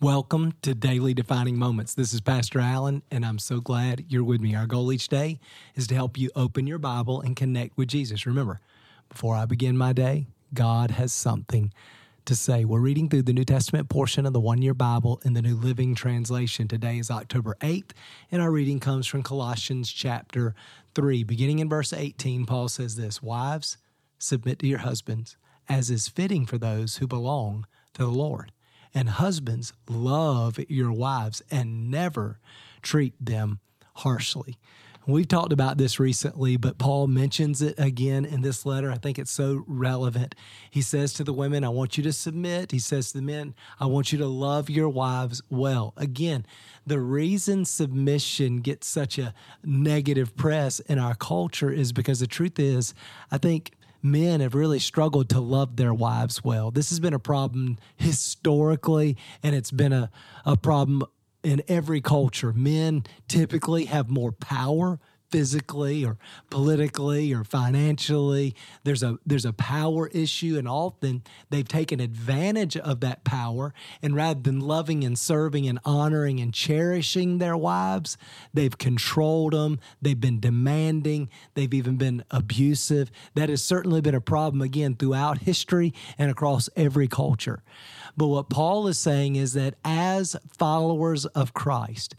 Welcome to Daily Defining Moments. This is Pastor Allen, and I'm so glad you're with me. Our goal each day is to help you open your Bible and connect with Jesus. Remember, before I begin my day, God has something to say. We're reading through the New Testament portion of the one year Bible in the New Living Translation. Today is October 8th, and our reading comes from Colossians chapter 3. Beginning in verse 18, Paul says this Wives, submit to your husbands, as is fitting for those who belong to the Lord. And husbands, love your wives and never treat them harshly. We've talked about this recently, but Paul mentions it again in this letter. I think it's so relevant. He says to the women, I want you to submit. He says to the men, I want you to love your wives well. Again, the reason submission gets such a negative press in our culture is because the truth is, I think men have really struggled to love their wives well. This has been a problem historically, and it's been a, a problem in every culture. Men typically have more power physically or politically or financially. There's a there's a power issue and often they've taken advantage of that power and rather than loving and serving and honoring and cherishing their wives they've controlled them they've been demanding they've even been abusive. That has certainly been a problem again throughout history and across every culture. But what Paul is saying is that as followers of Christ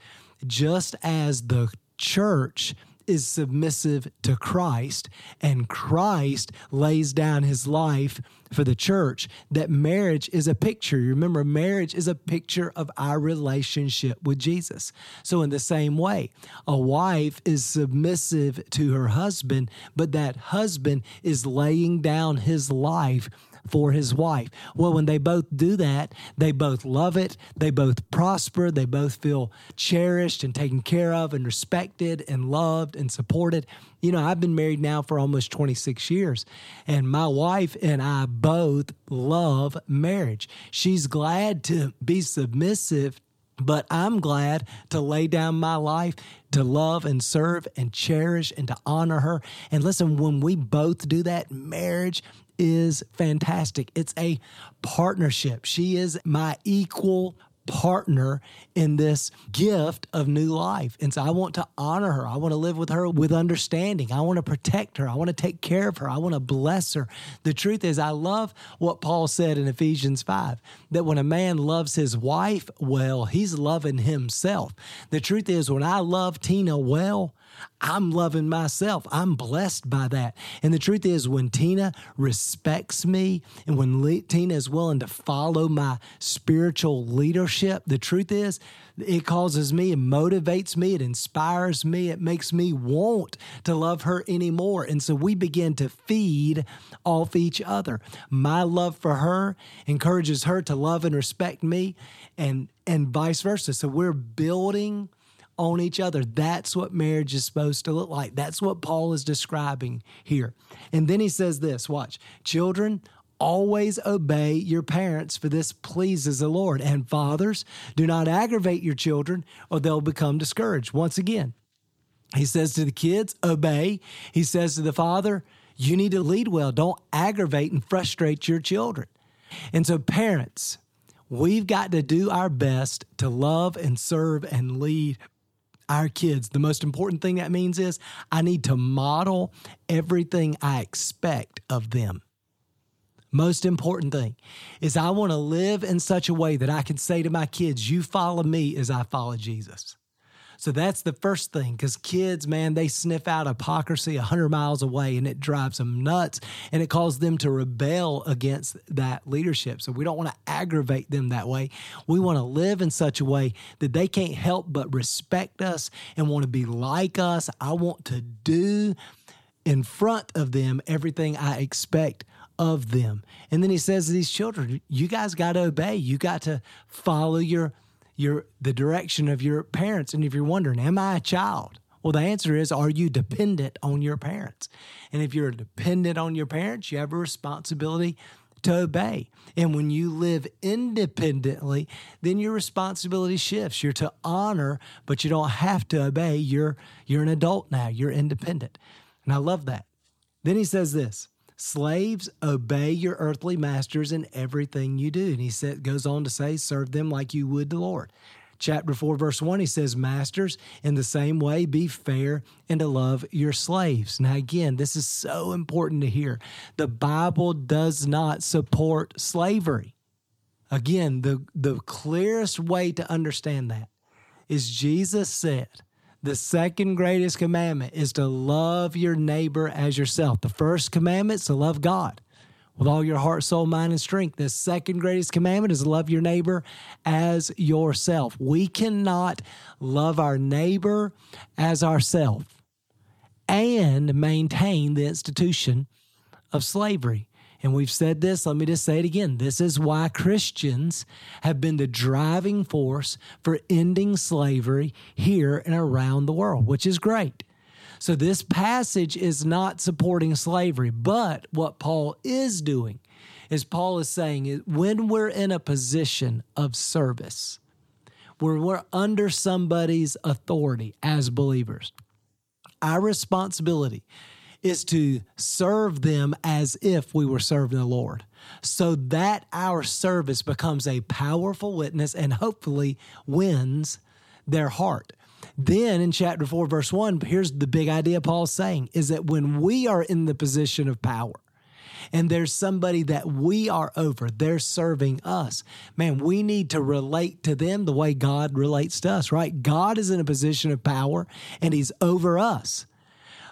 just as the church is submissive to Christ and Christ lays down his life for the church, that marriage is a picture. Remember, marriage is a picture of our relationship with Jesus. So, in the same way, a wife is submissive to her husband, but that husband is laying down his life for his wife. Well, when they both do that, they both love it, they both prosper, they both feel cherished and taken care of and respected and loved and supported. You know, I've been married now for almost 26 years, and my wife and I both love marriage. She's glad to be submissive but I'm glad to lay down my life to love and serve and cherish and to honor her. And listen, when we both do that, marriage is fantastic. It's a partnership. She is my equal partner in this gift of new life. And so I want to honor her. I want to live with her with understanding. I want to protect her. I want to take care of her. I want to bless her. The truth is, I love what Paul said in Ephesians 5 that when a man loves his wife well, he's loving himself. The truth is, when I love Tina well, I'm loving myself. I'm blessed by that. And the truth is, when Tina respects me and when Le- Tina is willing to follow my spiritual leadership, the truth is, it causes me, it motivates me, it inspires me, it makes me want to love her anymore. And so we begin to feed off each other. My love for her encourages her to love and respect me, and and vice versa. So we're building on each other. That's what marriage is supposed to look like. That's what Paul is describing here. And then he says this watch, children, always obey your parents, for this pleases the Lord. And fathers, do not aggravate your children, or they'll become discouraged. Once again, he says to the kids, obey. He says to the father, you need to lead well. Don't aggravate and frustrate your children. And so, parents, we've got to do our best to love and serve and lead our kids. The most important thing that means is I need to model everything I expect of them. Most important thing is I want to live in such a way that I can say to my kids, You follow me as I follow Jesus. So that's the first thing because kids, man, they sniff out hypocrisy 100 miles away and it drives them nuts and it causes them to rebel against that leadership. So we don't want to aggravate them that way. We want to live in such a way that they can't help but respect us and want to be like us. I want to do in front of them everything I expect of them. And then he says to these children, you guys got to obey. You got to follow your your the direction of your parents. And if you're wondering, am I a child? Well, the answer is, are you dependent on your parents? And if you're dependent on your parents, you have a responsibility to obey. And when you live independently, then your responsibility shifts. You're to honor, but you don't have to obey. You're you're an adult now. You're independent. And I love that. Then he says this Slaves, obey your earthly masters in everything you do. And he said, goes on to say, serve them like you would the Lord. Chapter 4, verse 1, he says, Masters, in the same way, be fair and to love your slaves. Now, again, this is so important to hear. The Bible does not support slavery. Again, the, the clearest way to understand that is Jesus said, the second greatest commandment is to love your neighbor as yourself. The first commandment is to love God with all your heart, soul, mind, and strength. The second greatest commandment is to love your neighbor as yourself. We cannot love our neighbor as ourself and maintain the institution of slavery. And we've said this, let me just say it again. This is why Christians have been the driving force for ending slavery here and around the world, which is great. So, this passage is not supporting slavery, but what Paul is doing is Paul is saying is when we're in a position of service, where we're under somebody's authority as believers, our responsibility is to serve them as if we were serving the Lord, so that our service becomes a powerful witness and hopefully wins their heart. Then in chapter 4, verse 1, here's the big idea Paul's saying is that when we are in the position of power, and there's somebody that we are over, they're serving us. Man, we need to relate to them the way God relates to us, right? God is in a position of power and he's over us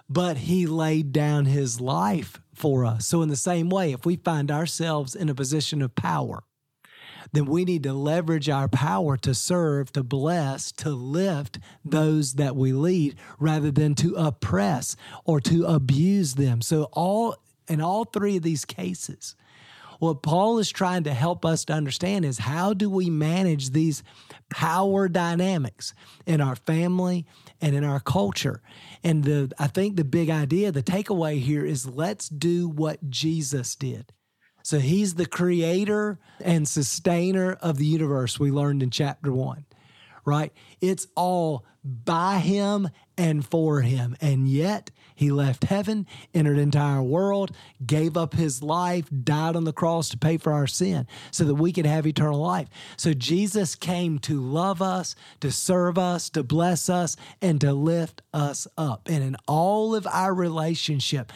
but he laid down his life for us. So, in the same way, if we find ourselves in a position of power, then we need to leverage our power to serve, to bless, to lift those that we lead rather than to oppress or to abuse them. So, all in all three of these cases, what Paul is trying to help us to understand is how do we manage these power dynamics in our family and in our culture. And the I think the big idea, the takeaway here is let's do what Jesus did. So he's the creator and sustainer of the universe we learned in chapter 1. Right? It's all by him and for him. And yet he left heaven, entered our world, gave up his life, died on the cross to pay for our sin so that we could have eternal life. So Jesus came to love us, to serve us, to bless us, and to lift us up. And in all of our relationship,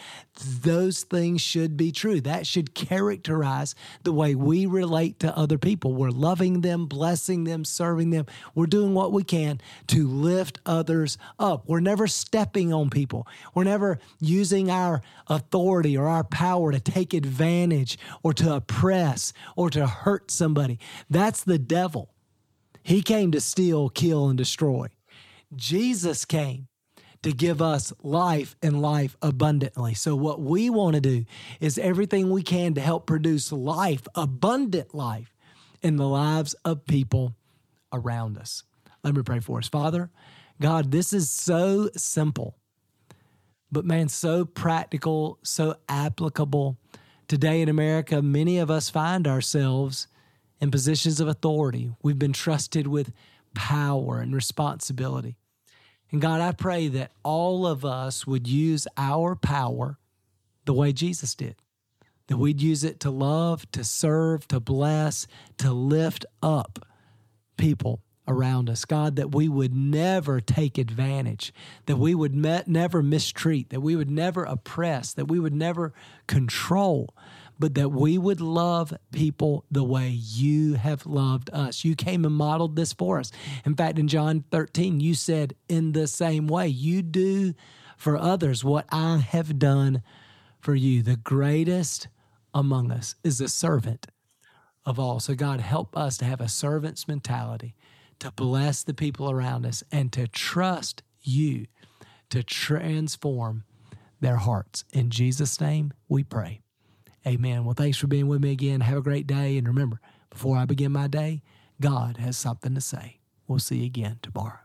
those things should be true. That should characterize the way we relate to other people. We're loving them, blessing them, serving them. We're doing what we can to lift others up. We're never stepping on people. We're never using our authority or our power to take advantage or to oppress or to hurt somebody. That's the devil. He came to steal, kill, and destroy. Jesus came to give us life and life abundantly. So, what we want to do is everything we can to help produce life, abundant life, in the lives of people around us. Let me pray for us. Father, God, this is so simple but man, so practical, so applicable. Today in America, many of us find ourselves in positions of authority. We've been trusted with power and responsibility. And God, I pray that all of us would use our power the way Jesus did. That we'd use it to love, to serve, to bless, to lift up people around us. God, that we would never take advantage, that we would me- never mistreat, that we would never oppress, that we would never control, but that we would love people the way you have loved us. You came and modeled this for us. In fact, in John 13, you said, in the same way, you do for others what I have done for you. The greatest among us is a servant of all. So, God, help us to have a servant's mentality to bless the people around us, and to trust you to transform their hearts. In Jesus' name, we pray. Amen. Well, thanks for being with me again. Have a great day. And remember, before I begin my day, God has something to say. We'll see you again tomorrow.